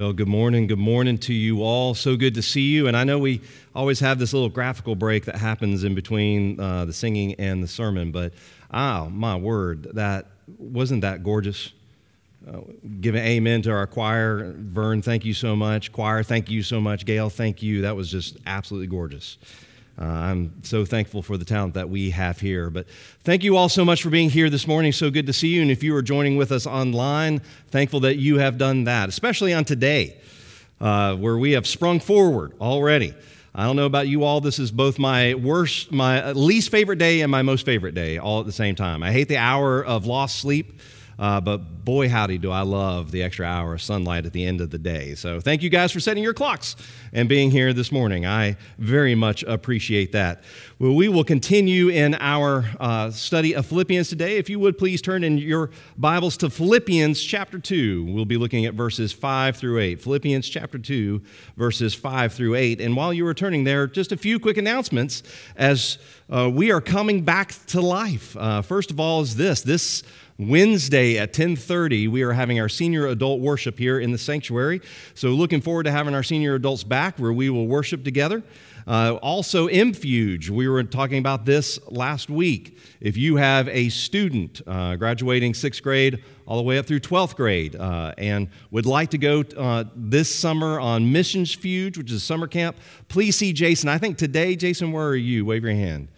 Well, good morning. Good morning to you all. So good to see you. And I know we always have this little graphical break that happens in between uh, the singing and the sermon, but oh, my word, that wasn't that gorgeous. Uh, giving amen to our choir. Vern, thank you so much. Choir, thank you so much. Gail, thank you. That was just absolutely gorgeous. Uh, I'm so thankful for the talent that we have here. But thank you all so much for being here this morning. So good to see you. And if you are joining with us online, thankful that you have done that, especially on today, uh, where we have sprung forward already. I don't know about you all. This is both my worst, my least favorite day and my most favorite day all at the same time. I hate the hour of lost sleep. Uh, but boy, howdy, do I love the extra hour of sunlight at the end of the day. So thank you guys for setting your clocks and being here this morning. I very much appreciate that. Well, we will continue in our uh, study of Philippians today. If you would please turn in your Bibles to Philippians chapter 2. We'll be looking at verses 5 through 8. Philippians chapter 2, verses 5 through 8. And while you are turning there, just a few quick announcements as uh, we are coming back to life. Uh, first of all, is this this Wednesday at 10:30 we are having our senior adult worship here in the sanctuary. So looking forward to having our senior adults back where we will worship together. Uh, also, MFuge, we were talking about this last week. If you have a student uh, graduating sixth grade all the way up through 12th grade uh, and would like to go uh, this summer on Missions Fuge, which is a summer camp, please see Jason. I think today, Jason, where are you? Wave your hand.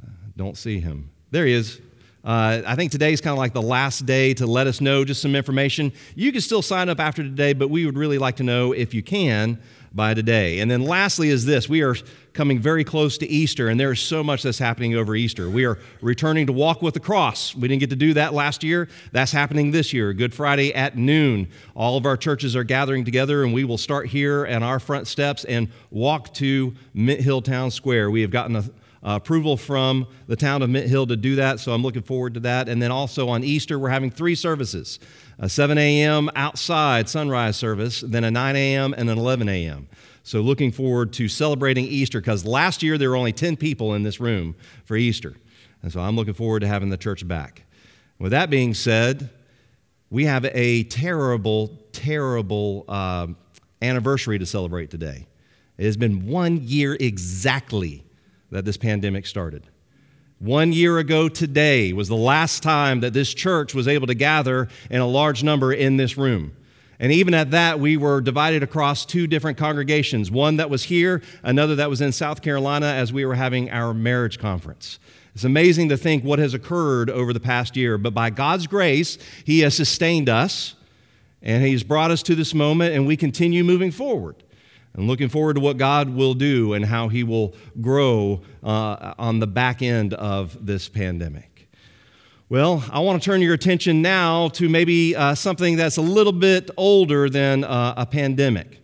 Uh, don't see him. There he is. Uh, I think today is kind of like the last day to let us know just some information. You can still sign up after today, but we would really like to know if you can by today. And then lastly is this we are coming very close to Easter, and there is so much that's happening over Easter. We are returning to Walk with the Cross. We didn't get to do that last year. That's happening this year, Good Friday at noon. All of our churches are gathering together, and we will start here at our front steps and walk to Mint Hill Town Square. We have gotten a uh, approval from the town of Mint Hill to do that, so I'm looking forward to that. And then also on Easter, we're having three services a 7 a.m. outside sunrise service, then a 9 a.m. and an 11 a.m. So looking forward to celebrating Easter because last year there were only 10 people in this room for Easter. And so I'm looking forward to having the church back. With that being said, we have a terrible, terrible uh, anniversary to celebrate today. It has been one year exactly that this pandemic started. One year ago today was the last time that this church was able to gather in a large number in this room. And even at that, we were divided across two different congregations one that was here, another that was in South Carolina as we were having our marriage conference. It's amazing to think what has occurred over the past year, but by God's grace, He has sustained us and He's brought us to this moment, and we continue moving forward and looking forward to what God will do and how He will grow uh, on the back end of this pandemic. Well, I want to turn your attention now to maybe uh, something that's a little bit older than uh, a pandemic.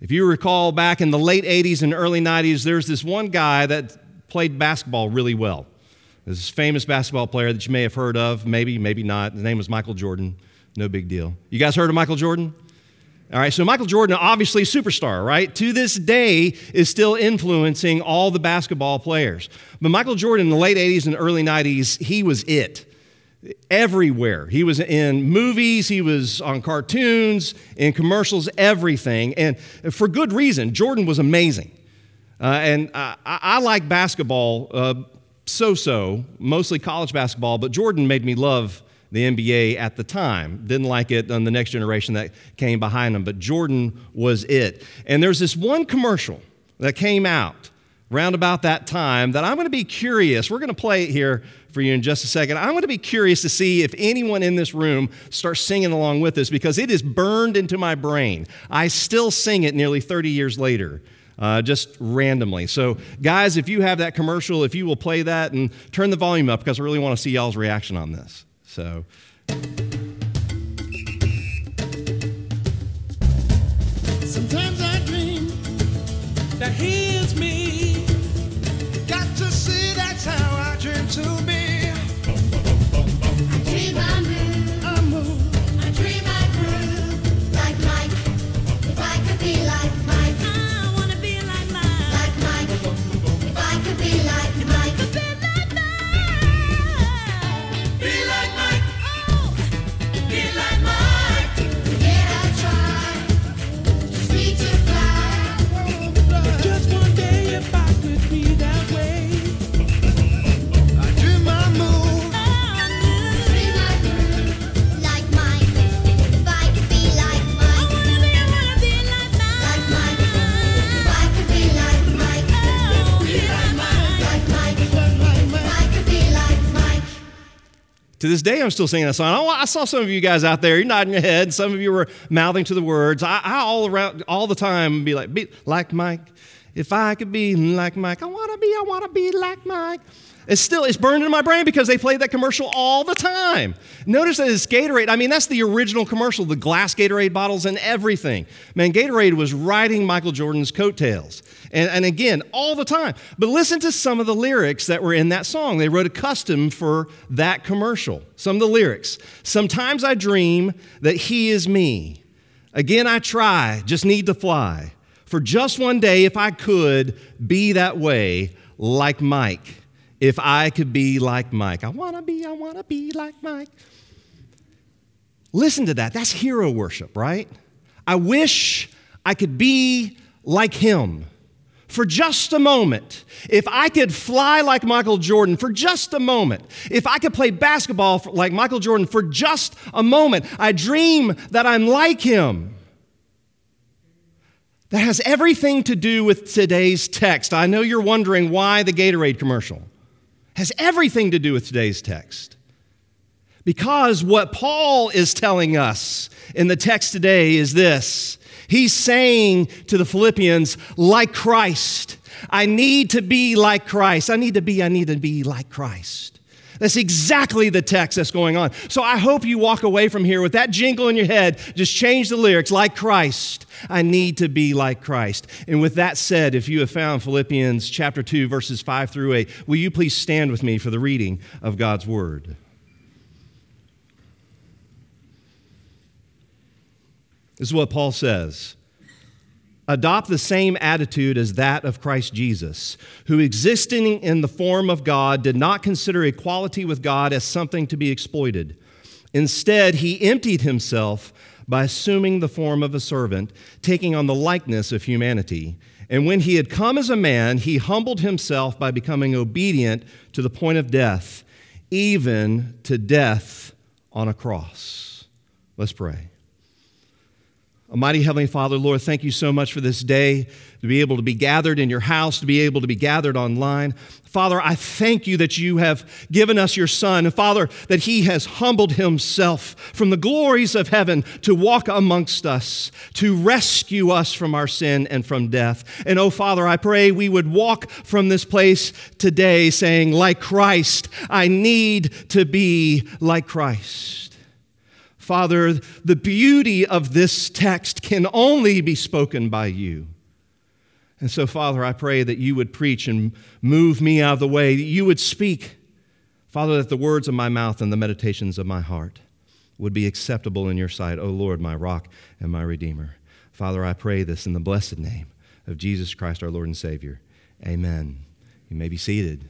If you recall back in the late 80s and early 90s, there's this one guy that played basketball really well. This famous basketball player that you may have heard of, maybe, maybe not. His name was Michael Jordan. No big deal. You guys heard of Michael Jordan? All right, so Michael Jordan, obviously superstar, right? To this day is still influencing all the basketball players. But Michael Jordan in the late 80s and early 90s, he was it. Everywhere. He was in movies, he was on cartoons, in commercials, everything. And for good reason. Jordan was amazing. Uh, and I, I, like basketball uh, so so, mostly college basketball, but Jordan made me love the NBA at the time. Didn't like it on the next generation that came behind him, but Jordan was it. And there's this one commercial that came out round about that time that I'm going to be curious. We're going to play it here for you in just a second. I'm going to be curious to see if anyone in this room starts singing along with this because it is burned into my brain. I still sing it nearly 30 years later. Uh, just randomly. So, guys, if you have that commercial, if you will play that and turn the volume up because I really want to see y'all's reaction on this. So. Sometimes I dream that me. This day, I'm still singing that song. I saw some of you guys out there. You're nodding your head. Some of you were mouthing to the words. I, I all around all the time be like, be like Mike. If I could be like Mike, I want to be. I want to be like Mike. It's still, it's burned in my brain because they play that commercial all the time. Notice that it's Gatorade. I mean, that's the original commercial, the glass Gatorade bottles and everything. Man, Gatorade was riding Michael Jordan's coattails. And, and again, all the time. But listen to some of the lyrics that were in that song. They wrote a custom for that commercial. Some of the lyrics. Sometimes I dream that he is me. Again, I try, just need to fly. For just one day, if I could be that way, like Mike if I could be like Mike. I want to be, I want to be like Mike. Listen to that. That's hero worship, right? I wish I could be like him for just a moment. If I could fly like Michael Jordan for just a moment. If I could play basketball like Michael Jordan for just a moment. I dream that I'm like him. That has everything to do with today's text. I know you're wondering why the Gatorade commercial has everything to do with today's text. Because what Paul is telling us in the text today is this He's saying to the Philippians, like Christ, I need to be like Christ. I need to be, I need to be like Christ. That's exactly the text that's going on. So I hope you walk away from here with that jingle in your head. Just change the lyrics like Christ. I need to be like Christ. And with that said, if you have found Philippians chapter 2, verses 5 through 8, will you please stand with me for the reading of God's word? This is what Paul says adopt the same attitude as that of Christ Jesus, who, existing in the form of God, did not consider equality with God as something to be exploited. Instead, he emptied himself by assuming the form of a servant, taking on the likeness of humanity. And when he had come as a man, he humbled himself by becoming obedient to the point of death, even to death on a cross. Let's pray. Almighty Heavenly Father, Lord, thank you so much for this day to be able to be gathered in your house, to be able to be gathered online. Father, I thank you that you have given us your Son. And Father, that he has humbled himself from the glories of heaven to walk amongst us, to rescue us from our sin and from death. And oh, Father, I pray we would walk from this place today saying, like Christ, I need to be like Christ. Father, the beauty of this text can only be spoken by you. And so, Father, I pray that you would preach and move me out of the way, that you would speak. Father, that the words of my mouth and the meditations of my heart would be acceptable in your sight, O Lord, my rock and my redeemer. Father, I pray this in the blessed name of Jesus Christ, our Lord and Savior. Amen. You may be seated.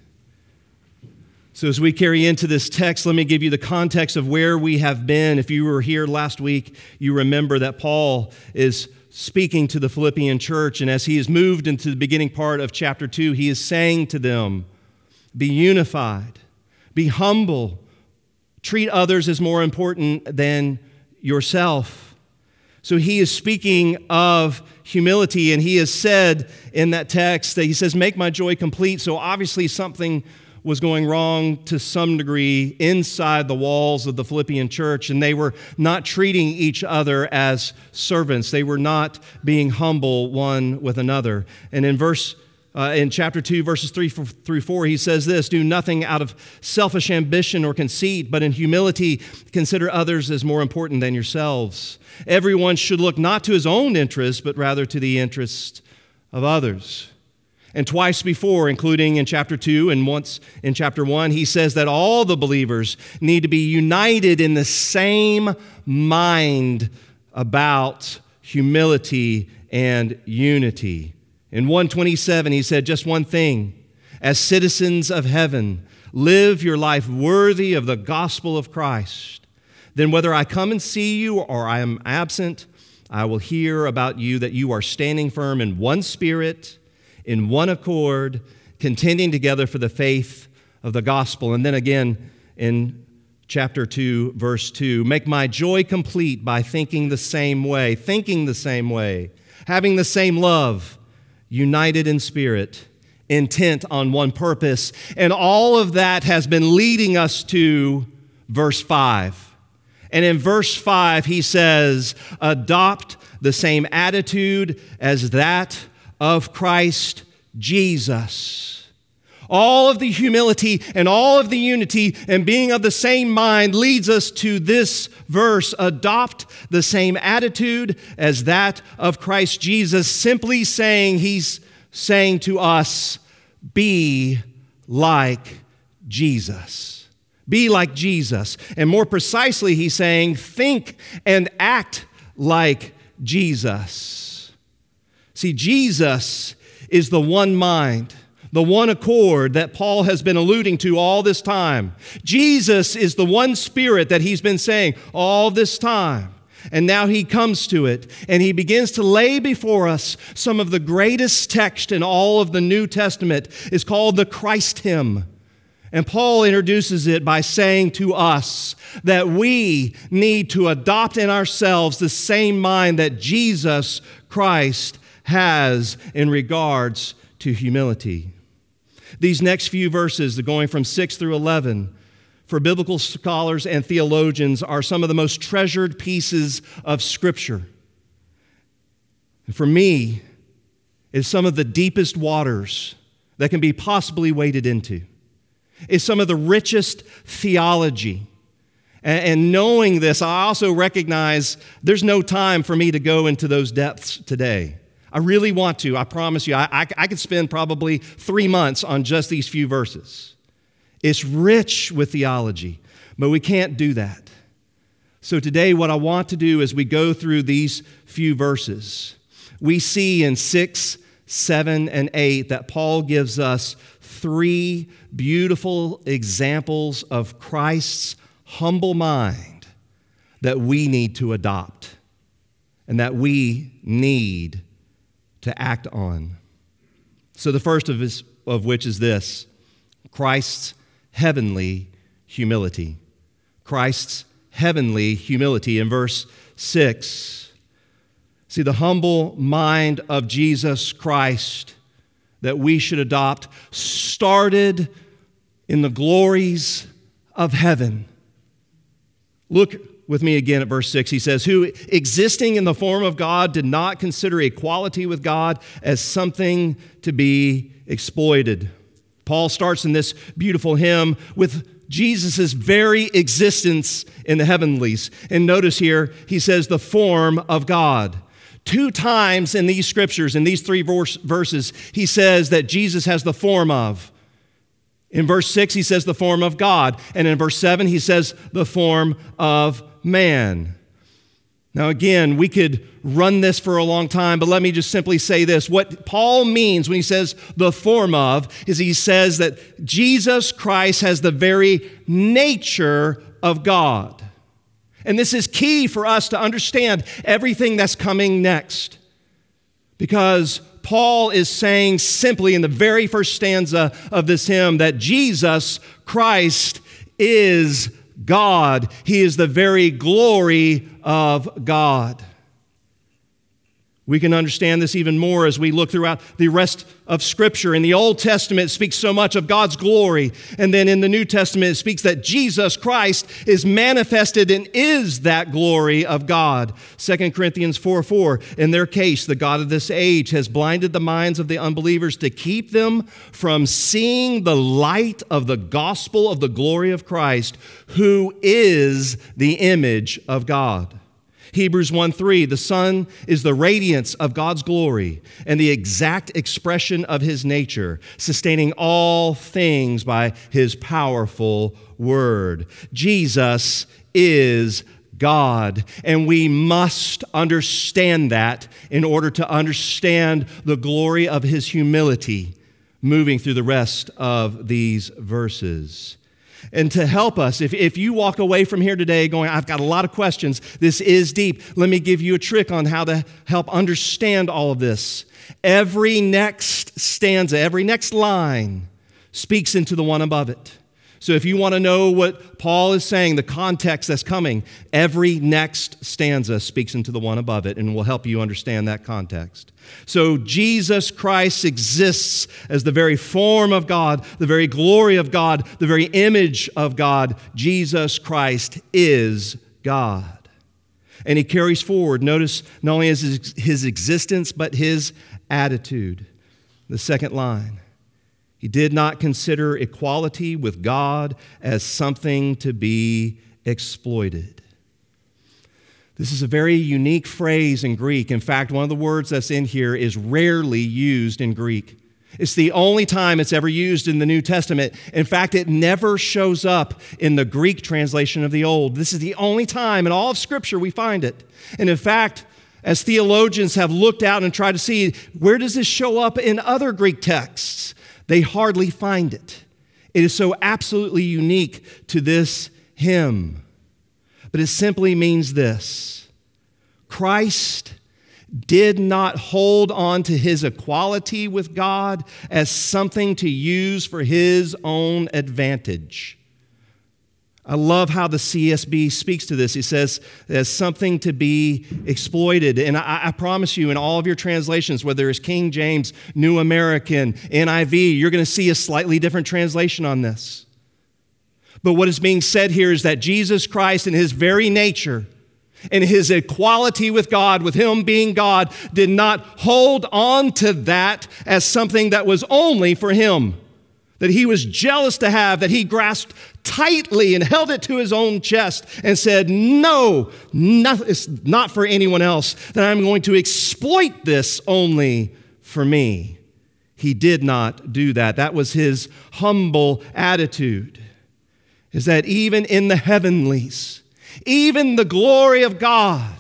So, as we carry into this text, let me give you the context of where we have been. If you were here last week, you remember that Paul is speaking to the Philippian church, and as he is moved into the beginning part of chapter 2, he is saying to them, Be unified, be humble, treat others as more important than yourself. So he is speaking of humility, and he has said in that text that he says, Make my joy complete. So obviously, something was going wrong to some degree inside the walls of the Philippian church, and they were not treating each other as servants. They were not being humble one with another. And in verse uh, in chapter 2, verses 3 through 4, he says this Do nothing out of selfish ambition or conceit, but in humility consider others as more important than yourselves. Everyone should look not to his own interests, but rather to the interests of others. And twice before, including in chapter 2 and once in chapter 1, he says that all the believers need to be united in the same mind about humility and unity. In 127, he said just one thing as citizens of heaven, live your life worthy of the gospel of Christ. Then, whether I come and see you or I am absent, I will hear about you that you are standing firm in one spirit in one accord, contending together for the faith of the gospel. And then again in chapter 2, verse 2 make my joy complete by thinking the same way, thinking the same way, having the same love, united in spirit, intent on one purpose. And all of that has been leading us to verse 5. And in verse 5, he says, Adopt the same attitude as that of Christ Jesus all of the humility and all of the unity and being of the same mind leads us to this verse adopt the same attitude as that of Christ Jesus, simply saying, He's saying to us, be like Jesus. Be like Jesus. And more precisely, he's saying, think and act like Jesus. See, Jesus is the one mind the one accord that Paul has been alluding to all this time. Jesus is the one spirit that he's been saying all this time. And now he comes to it and he begins to lay before us some of the greatest text in all of the New Testament is called the Christ hymn. And Paul introduces it by saying to us that we need to adopt in ourselves the same mind that Jesus Christ has in regards to humility. These next few verses, going from 6 through 11, for biblical scholars and theologians, are some of the most treasured pieces of Scripture. And for me, is some of the deepest waters that can be possibly waded into. Is some of the richest theology. And, knowing this, I also recognize there's no time for me to go into those depths today. I really want to. I promise you. I, I, I could spend probably three months on just these few verses. It's rich with theology, but we can't do that. So today, what I want to do as we go through these few verses, we see in 6, 7, and 8 that Paul gives us three beautiful examples of Christ's humble mind that we need to adopt and that we need to act on. So, the first of, his, of which is this Christ's heavenly humility. Christ's heavenly humility. In verse 6, see the humble mind of Jesus Christ that we should adopt started in the glories of heaven. Look with me again at verse 6. He says, Who existing in the form of God did not consider equality with God as something to be exploited. Paul starts in this beautiful hymn with Jesus' very existence in the heavenlies. And notice here, he says, the form of God. Two times in these scriptures, in these three verses, he says that Jesus has the form of. In verse 6, he says the form of God. And in verse 7, he says the form of man. Now, again, we could run this for a long time, but let me just simply say this. What Paul means when he says the form of is he says that Jesus Christ has the very nature of God. And this is key for us to understand everything that's coming next. Because Paul is saying simply in the very first stanza of this hymn that Jesus Christ is God. He is the very glory of God. We can understand this even more as we look throughout the rest of Scripture. In the Old Testament, it speaks so much of God's glory. And then in the New Testament, it speaks that Jesus Christ is manifested and is that glory of God. 2 Corinthians 4 4. In their case, the God of this age has blinded the minds of the unbelievers to keep them from seeing the light of the gospel of the glory of Christ, who is the image of God. Hebrews 1 3, the Son is the radiance of God's glory and the exact expression of his nature, sustaining all things by his powerful word. Jesus is God, and we must understand that in order to understand the glory of his humility moving through the rest of these verses. And to help us, if, if you walk away from here today going, I've got a lot of questions, this is deep, let me give you a trick on how to help understand all of this. Every next stanza, every next line speaks into the one above it. So if you want to know what Paul is saying, the context that's coming, every next stanza speaks into the one above it and will help you understand that context. So Jesus Christ exists as the very form of God, the very glory of God, the very image of God. Jesus Christ is God. And he carries forward, notice not only his, his existence, but his attitude. The second line he did not consider equality with God as something to be exploited. This is a very unique phrase in Greek. In fact, one of the words that's in here is rarely used in Greek. It's the only time it's ever used in the New Testament. In fact, it never shows up in the Greek translation of the Old. This is the only time in all of Scripture we find it. And in fact, as theologians have looked out and tried to see where does this show up in other Greek texts, they hardly find it. It is so absolutely unique to this hymn. But it simply means this Christ did not hold on to his equality with God as something to use for his own advantage. I love how the CSB speaks to this. He says, as something to be exploited. And I, I, promise you, in all of your translations, whether it's King James, New American, NIV, you're going to see a slightly different translation on this. But what is being said here is that Jesus Christ, in his very nature, in his equality with God, with him being God, did not hold on to that as something that was only for him that he was jealous to have, that he grasped tightly and held it to his own chest and said, No, not, it's not for anyone else, that I'm going to exploit this only for me. He did not do that. That was his humble attitude, is that even in the heavenlies, even the glory of God,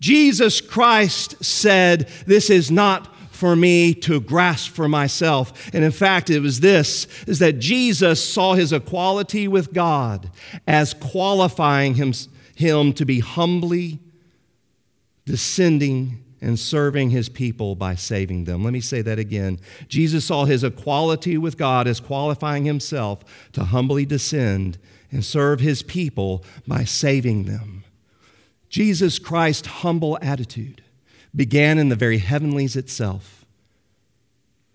Jesus Christ said, This is not for me to grasp for myself. And in fact, it was this is that Jesus saw his equality with God as qualifying him, him to be humbly descending and serving his people by saving them. Let me say that again. Jesus saw his equality with God as qualifying himself to humbly descend and serve his people by saving them. Jesus Christ's humble attitude began in the very heavenlies itself,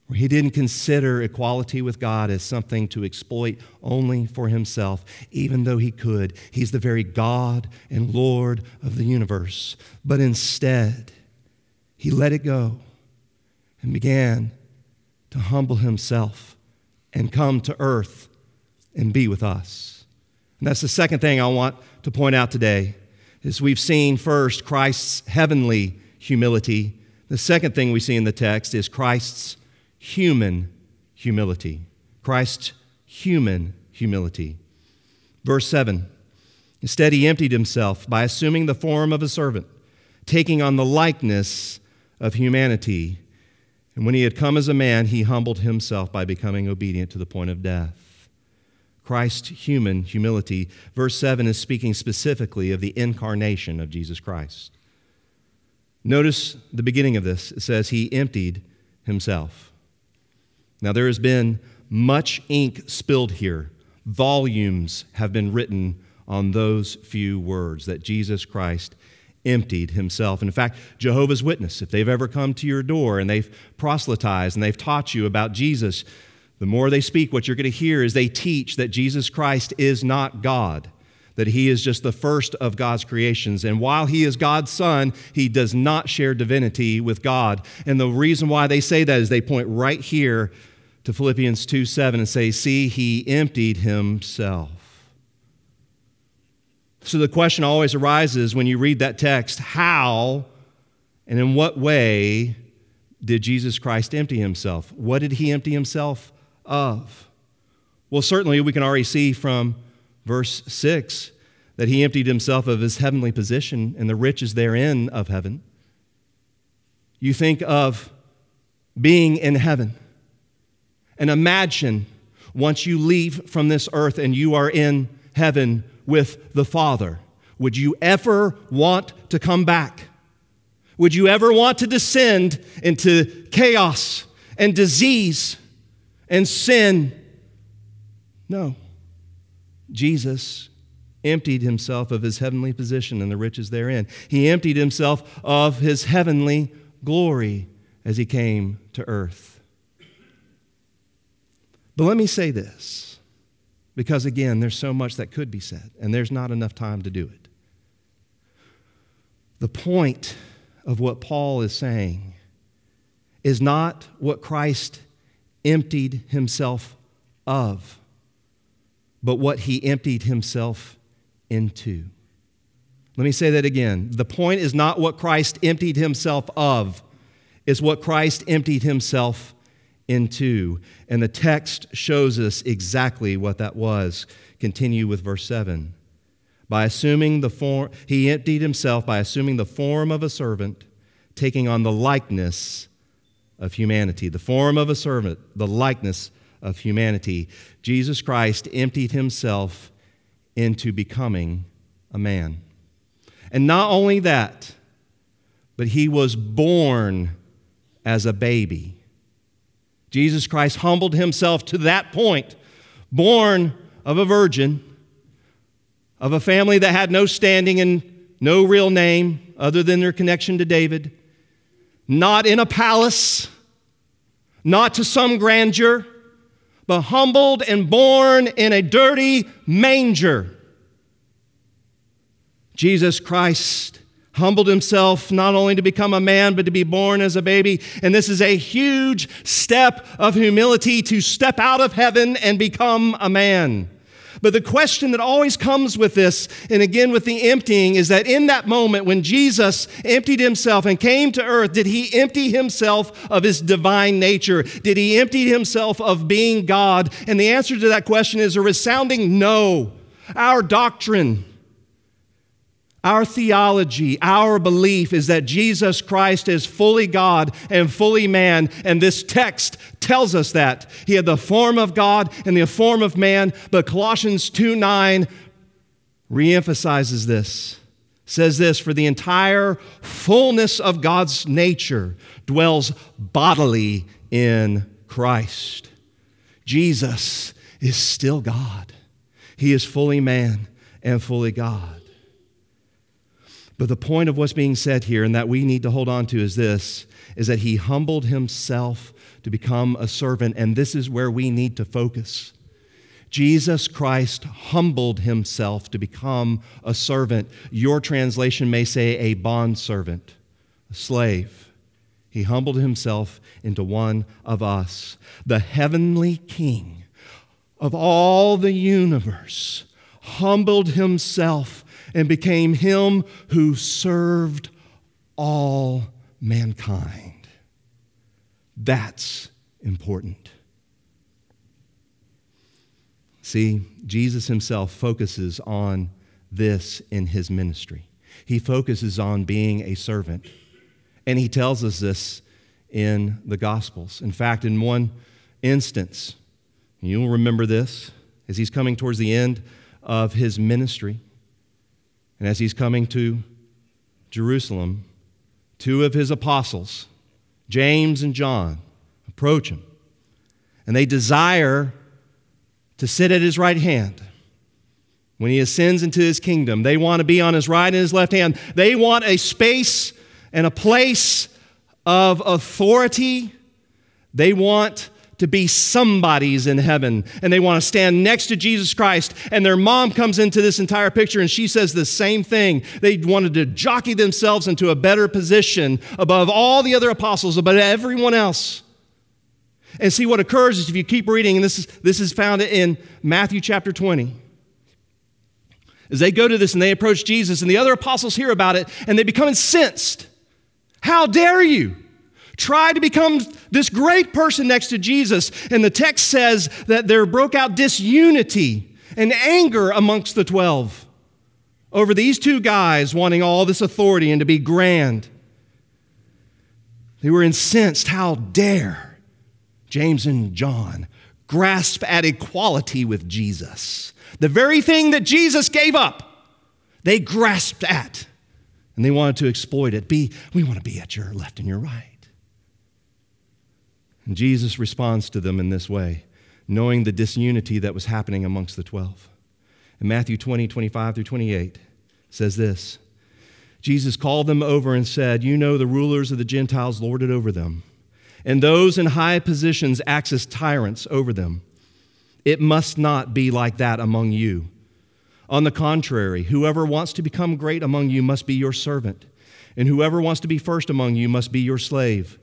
where he didn't consider equality with God as something to exploit only for himself, even though he could. He's the very God and Lord of the universe. But instead, he let it go and began to humble himself and come to earth and be with us. And that's the second thing I want to point out today is we've seen first Christ's heavenly humility. The second thing we see in the text is Christ's human humility. Christ's human humility. Verse 7 Instead, he emptied himself by assuming the form of a servant, taking on the likeness of humanity. And when he had come as a man, he humbled himself by becoming obedient to the point of death. Christ's human humility. Verse 7 is speaking specifically of the incarnation of Jesus Christ. Notice the beginning of this. It says, He emptied himself. Now, there has been much ink spilled here. Volumes have been written on those few words that Jesus Christ emptied himself. And in fact, Jehovah's Witness, if they've ever come to your door and they've proselytized and they've taught you about Jesus, the more they speak, what you're going to hear is they teach that Jesus Christ is not God that he is just the first of God's creations. And while he is God's son, he does not share divinity with God. And the reason why they say that is they point right here to Philippians 2 7 and say, See, he emptied himself. So the question always arises when you read that text how and in what way did Jesus Christ empty himself? What did he empty himself of? Well, certainly we can already see from verse 6 that he emptied himself of his heavenly position and the riches therein of heaven. You think of being in heaven. And imagine once you leave from this earth and you are in heaven with the Father, would you ever want to come back? Would you ever want to descend into chaos and disease and sin? No. Jesus emptied himself of his heavenly position and the riches therein. He emptied himself of his heavenly glory as he came to earth. But let me say this, because again, there's so much that could be said, and there's not enough time to do it. The point of what Paul is saying is not what Christ emptied himself of, but what he emptied himself into. Let me say that again. The point is not what Christ emptied himself of, is what Christ emptied himself into. And the text shows us exactly what that was. Continue with verse 7. By assuming the form, he emptied himself by assuming the form of a servant, taking on the likeness of humanity. The form of a servant, the likeness of humanity. Jesus Christ emptied himself into becoming a man. And not only that, but he was born as a baby. Jesus Christ humbled himself to that point, born of a virgin, of a family that had no standing and no real name other than their connection to David, not in a palace, not to some grandeur, but humbled and born in a dirty manger. Jesus Christ humbled himself not only to become a man, but to be born as a baby. And this is a huge step of humility to step out of heaven and become a man. But the question that always comes with this, and again with the emptying, is that in that moment when Jesus emptied himself and came to earth, did he empty himself of his divine nature? Did he empty himself of being God? And the answer to that question is a resounding no. Our doctrine, our theology, our belief is that Jesus Christ is fully God and fully man, and this text tells us that. He had the form of God and the form of man, but Colossians 2 9 reemphasizes this. Says this, for the entire fullness of God's nature dwells bodily in Christ. Jesus is still God. He is fully man and fully God. But the point of what's being said here and that we need to hold on to is this is that he humbled himself to become a servant and this is where we need to focus. Jesus Christ humbled himself to become a servant. Your translation may say a bond servant, a slave. He humbled himself into one of us. The heavenly king of all the universe humbled himself and became him who served all mankind. That's important. See, Jesus himself focuses on this in his ministry. He focuses on being a servant. And he tells us this in the Gospels. In fact, in one instance, you'll remember this as he's coming towards the end of his ministry. And as he's coming to Jerusalem, two of his apostles, James and John, approach him. And they desire to sit at his right hand when he ascends into his kingdom. They want to be on his right and his left hand. They want a space and a place of authority. They want to be somebodies in heaven and they want to stand next to Jesus Christ. And their mom comes into this entire picture and she says the same thing. They wanted to jockey themselves into a better position above all the other apostles, above everyone else. And see what occurs is if you keep reading, and this is, this is found in Matthew chapter 20. As they go to this and they approach Jesus, and the other apostles hear about it and they become incensed. How dare you? Try to become this great person next to Jesus. And the text says that there broke out disunity and anger amongst the 12 over these two guys wanting all this authority and to be grand. They were incensed. How dare James and John grasp at equality with Jesus? The very thing that Jesus gave up, they grasped at and they wanted to exploit it. Be, we want to be at your left and your right. And Jesus responds to them in this way, knowing the disunity that was happening amongst the 12. In Matthew 20, 25 through 28, says this Jesus called them over and said, You know the rulers of the Gentiles lord it over them, and those in high positions act as tyrants over them. It must not be like that among you. On the contrary, whoever wants to become great among you must be your servant, and whoever wants to be first among you must be your slave.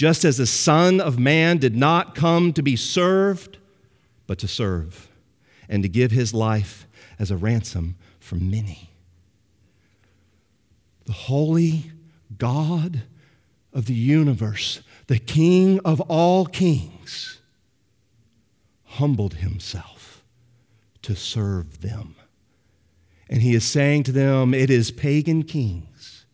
Just as the Son of Man did not come to be served, but to serve, and to give his life as a ransom for many. The holy God of the universe, the King of all kings, humbled himself to serve them. And he is saying to them, It is pagan kings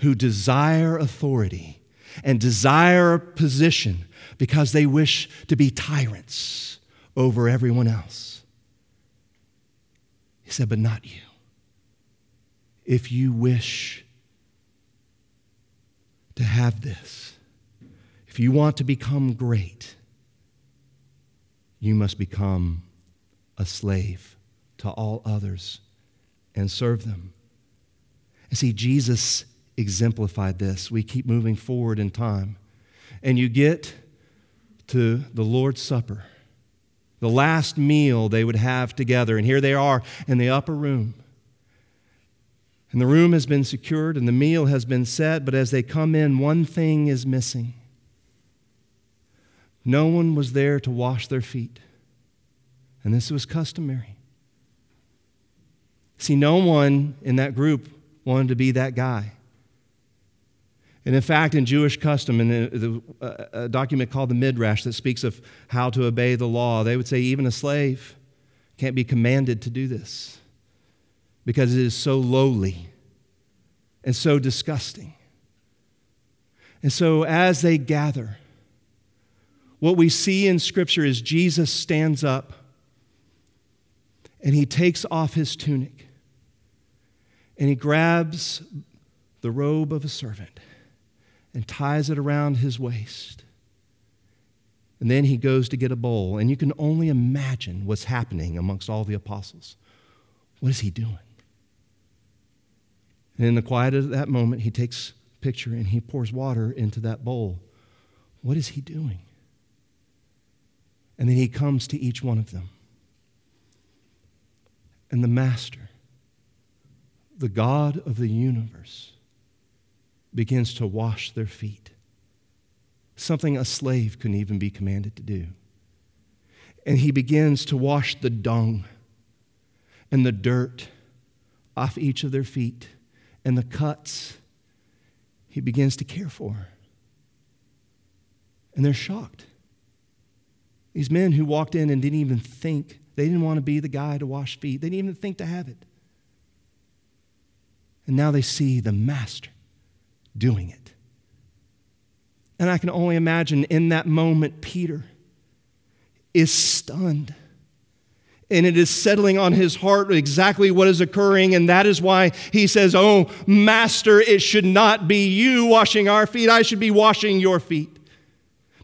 who desire authority and desire position because they wish to be tyrants over everyone else. He said, But not you. If you wish to have this, if you want to become great, you must become a slave to all others and serve them. And see, Jesus exemplified this. We keep moving forward in time. And you get to the Lord's Supper, the last meal they would have together. And here they are in the upper room. And the room has been secured and the meal has been set, but as they come in, one thing is missing. No one was there to wash their feet. And this was customary. See, no one in that group wanted to be that guy. And in fact, in Jewish custom, in uh, a, document called the Midrash that speaks of how to obey the law, they would say even a slave can't be commanded to do this because it is so lowly and so disgusting. And so, as they gather, what we see in Scripture is Jesus stands up and he takes off his tunic and he grabs the robe of a servant and ties it around his waist. And then he goes to get a bowl. And you can only imagine what's happening amongst all the apostles. What is he doing? And in the quiet of that moment, he takes a picture and he pours water into that bowl. What is he doing? And then he comes to each one of them. And the master the God of the universe begins to wash their feet, something a slave couldn't even be commanded to do. And he begins to wash the dung and the dirt off each of their feet and the cuts he begins to care for. And they're shocked. These men who walked in and didn't even think, they didn't want to be the guy to wash feet, they didn't even think to have it. And now they see the master doing it. And I can only imagine in that moment, Peter is stunned. And it is settling on his heart exactly what is occurring. And that is why he says, Oh, Master, it should not be you washing our feet. I should be washing your feet.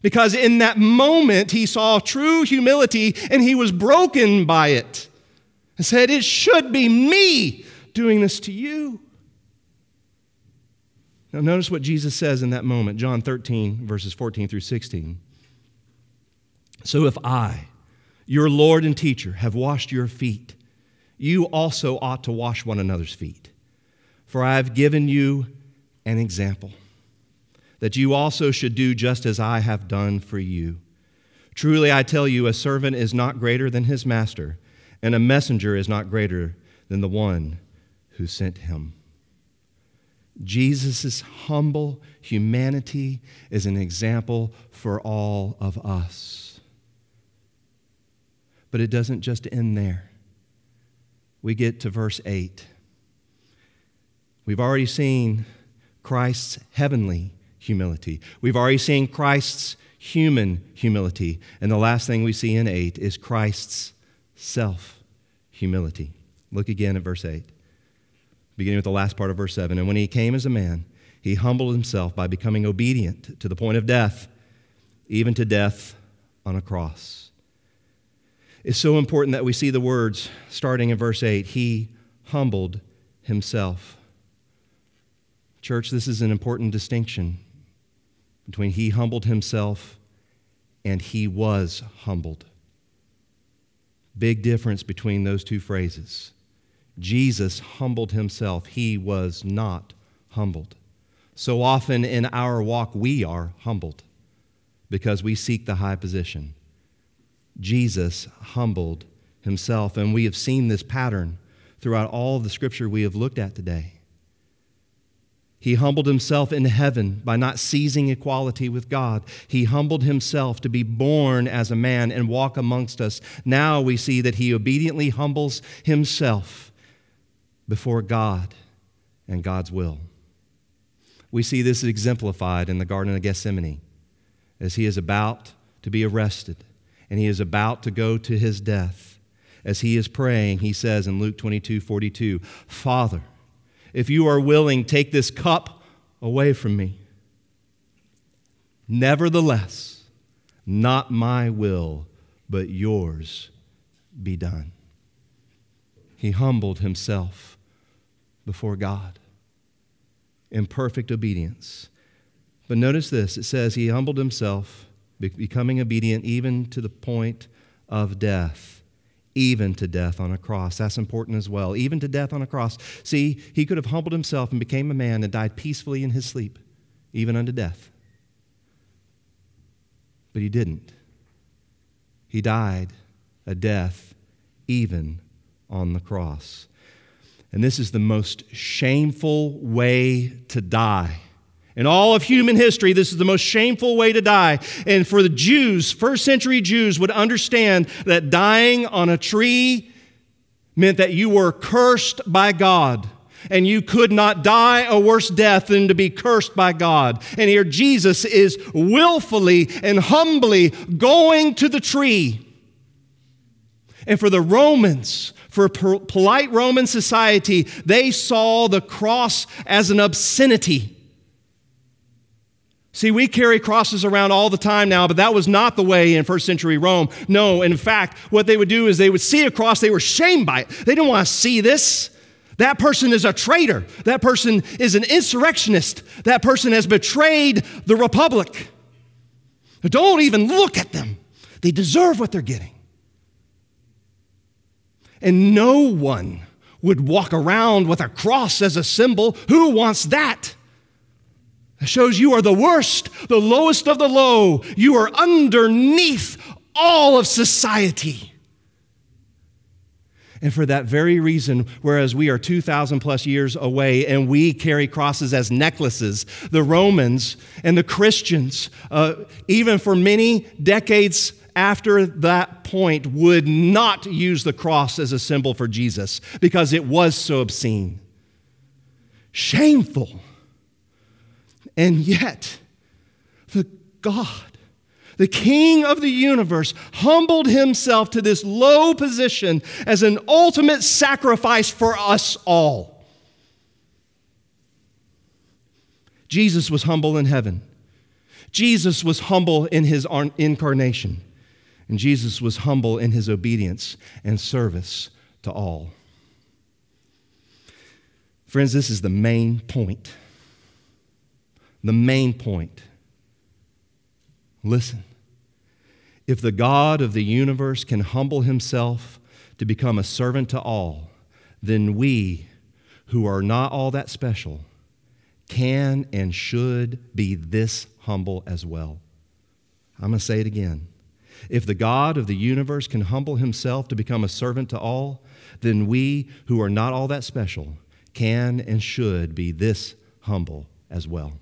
Because in that moment, he saw true humility and he was broken by it and said, It should be me doing this to you. Now, notice what Jesus says in that moment, John 13, verses 14 through 16. So if I, your Lord and teacher, have washed your feet, you also ought to wash one another's feet. For I have given you an example, that you also should do just as I have done for you. Truly, I tell you, a servant is not greater than his master, and a messenger is not greater than the one who sent him. Jesus' humble humanity is an example for all of us. But it doesn't just end there. We get to verse 8. We've already seen Christ's heavenly humility. We've already seen Christ's human humility. And the last thing we see in 8 is Christ's self humility. Look again at verse 8 beginning with the last part of verse 7. And when he came as a man, he humbled himself by becoming obedient to the point of death, even to death on a cross. It's so important that we see the words starting in verse 8 He humbled himself. Church, this is an important distinction between He humbled himself and He was humbled. Big difference between those two phrases. Jesus humbled himself, He was not humbled. So often in our walk, we are humbled because we seek the high position. Jesus humbled himself, and we have seen this pattern throughout all of the scripture we have looked at today. He humbled himself in heaven by not seizing equality with God. He humbled himself to be born as a man and walk amongst us. Now we see that he obediently humbles himself before God and God's will. We see this exemplified in the Garden of Gethsemane as he is about to be arrested and he is about to go to his death. As he is praying, he says in Luke 22 42, Father, if you are willing, take this cup away from me. Nevertheless, not my will, but yours be done. He humbled himself before God in perfect obedience. But notice this it says he humbled himself, becoming obedient even to the point of death even to death on a cross. That's important as well. Even to death on a cross. See, he could have humbled himself and became a man and died peacefully in his sleep, even unto death. But he didn't. He died a death even on the cross. And this is the most shameful way to die. In all of human history, this is the most shameful way to die. And for the Jews, first century Jews would understand that dying on a tree meant that you were cursed by God. And you could not die a worse death than to be cursed by God. And here Jesus is willfully and humbly going to the tree. And for the Romans, for polite Roman society, they saw the cross as an obscenity. See, we carry crosses around all the time now, but that was not the way in first century Rome. No, in fact, what they would do is they would see a cross, they were shamed by it. They didn't want to see this. That person is a traitor. That person is an insurrectionist. That person has betrayed the republic. Don't even look at them. They deserve what they're getting. And no one would walk around with a cross as a symbol. Who wants that? It shows you are the worst, the lowest of the low. You are underneath all of society. And for that very reason, whereas we are 2,000 plus years away and we carry crosses as necklaces, the Romans and the Christians, uh, even for many decades after that point, would not use the cross as a symbol for Jesus because it was so obscene. Shameful. And yet, the God, the King of the universe, humbled himself to this low position as an ultimate sacrifice for us all. Jesus was humble in heaven. Jesus was humble in his incarnation. And Jesus was humble in his obedience and service to all. Friends, this is the main point the main point. Listen. If the God of the universe can humble himself to become a servant to all, then we, who are not all that special, can and should be this humble as well. I'm going to say it again. If the God of the universe can humble himself to become a servant to all, then we, who are not all that special, can and should be this humble as well.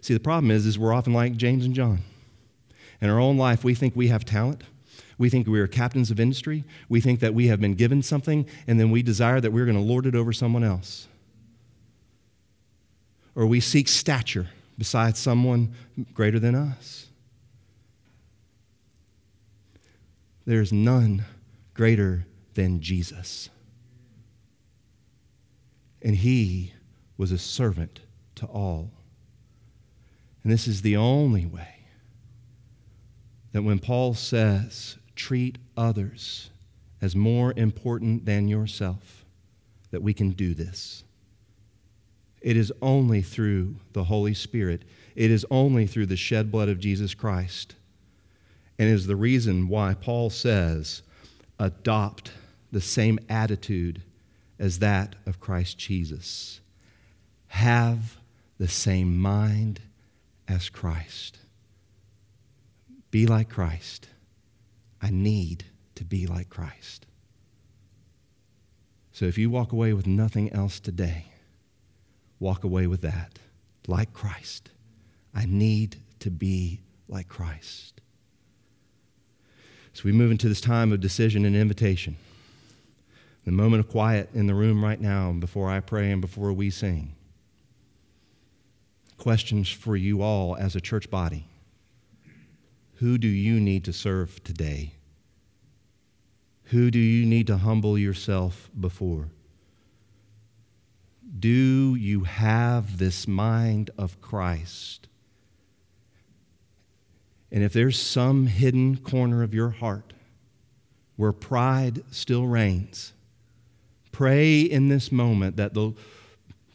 See, the problem is, is we're often like James and John. In our own life, we think we have talent. We think we are captains of industry. We think that we have been given something, and then we desire that we're going to lord it over someone else. Or we seek stature beside someone greater than us. There's none greater than Jesus. And he was a servant to all. And this is the only way that when Paul says treat others as more important than yourself that we can do this. It is only through the Holy Spirit, it is only through the shed blood of Jesus Christ. And is the reason why Paul says, adopt the same attitude as that of Christ Jesus. Have the same mind as Christ. Be like Christ. I need to be like Christ. So if you walk away with nothing else today, walk away with that. Like Christ. I need to be like Christ. So we move into this time of decision and invitation. The moment of quiet in the room right now before I pray and before we sing. Questions for you all as a church body. Who do you need to serve today? Who do you need to humble yourself before? Do you have this mind of Christ? And if there's some hidden corner of your heart where pride still reigns, pray in this moment that the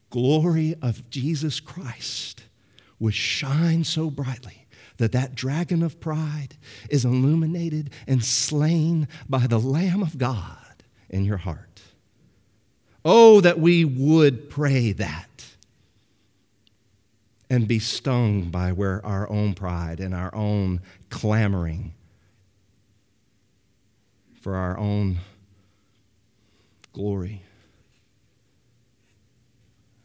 glory of Jesus Christ would shine so brightly that that dragon of pride is illuminated and slain by the Lamb of God in your heart. Oh, that we would pray that and be stung by where our own pride and our own clamoring for our own glory.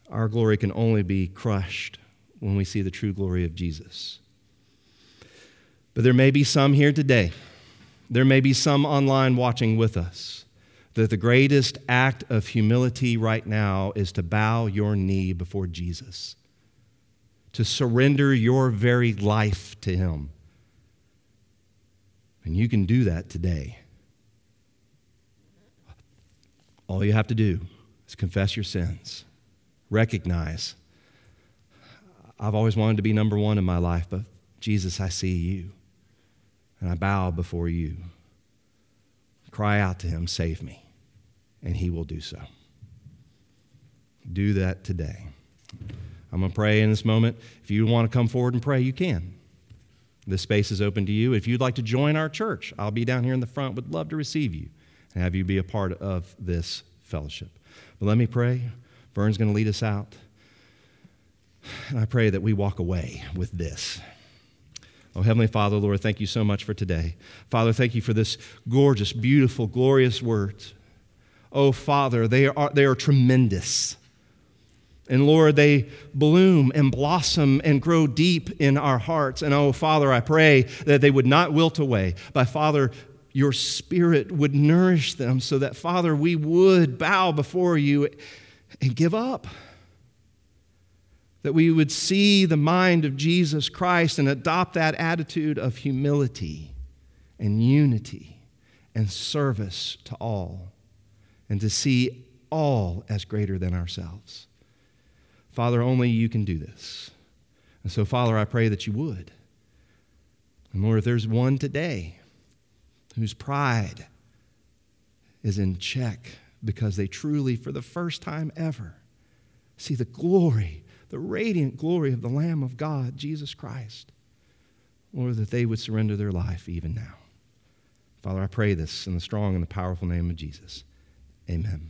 Our glory can only be crushed when we see the true glory of Jesus. But there may be some here today, there may be some online watching with us, that the greatest act of humility right now is to bow your knee before Jesus to surrender your very life to Him. And you can do that today. All you have to do is confess your sins, recognize, I've always wanted to be number one in my life, but Jesus, I see you, and I bow before you. Cry out to Him, save me, and He will do so. Do that today. I'm going to pray in this moment. If you want to come forward and pray, you can. This space is open to you. If you'd like to join our church, I'll be down here in the front. Would love to receive you and have you be a part of this fellowship. But let me pray. Vern's going to lead us out. And I pray that we walk away with this. Oh, Heavenly Father, Lord, thank you so much for today. Father, thank you for this gorgeous, beautiful, glorious words. Oh, Father, they are, they are tremendous. And Lord, they bloom and blossom and grow deep in our hearts. And oh, Father, I pray that they would not wilt away. But Father, your spirit would nourish them so that, Father, we would bow before you and give up. That we would see the mind of Jesus Christ and adopt that attitude of humility and unity and service to all, and to see all as greater than ourselves. Father, only you can do this. And so, Father, I pray that you would. And Lord, if there's one today whose pride is in check because they truly, for the first time ever, see the glory, the radiant glory of the Lamb of God, Jesus Christ, Lord, that they would surrender their life even now. Father, I pray this in the strong and the powerful name of Jesus. Amen.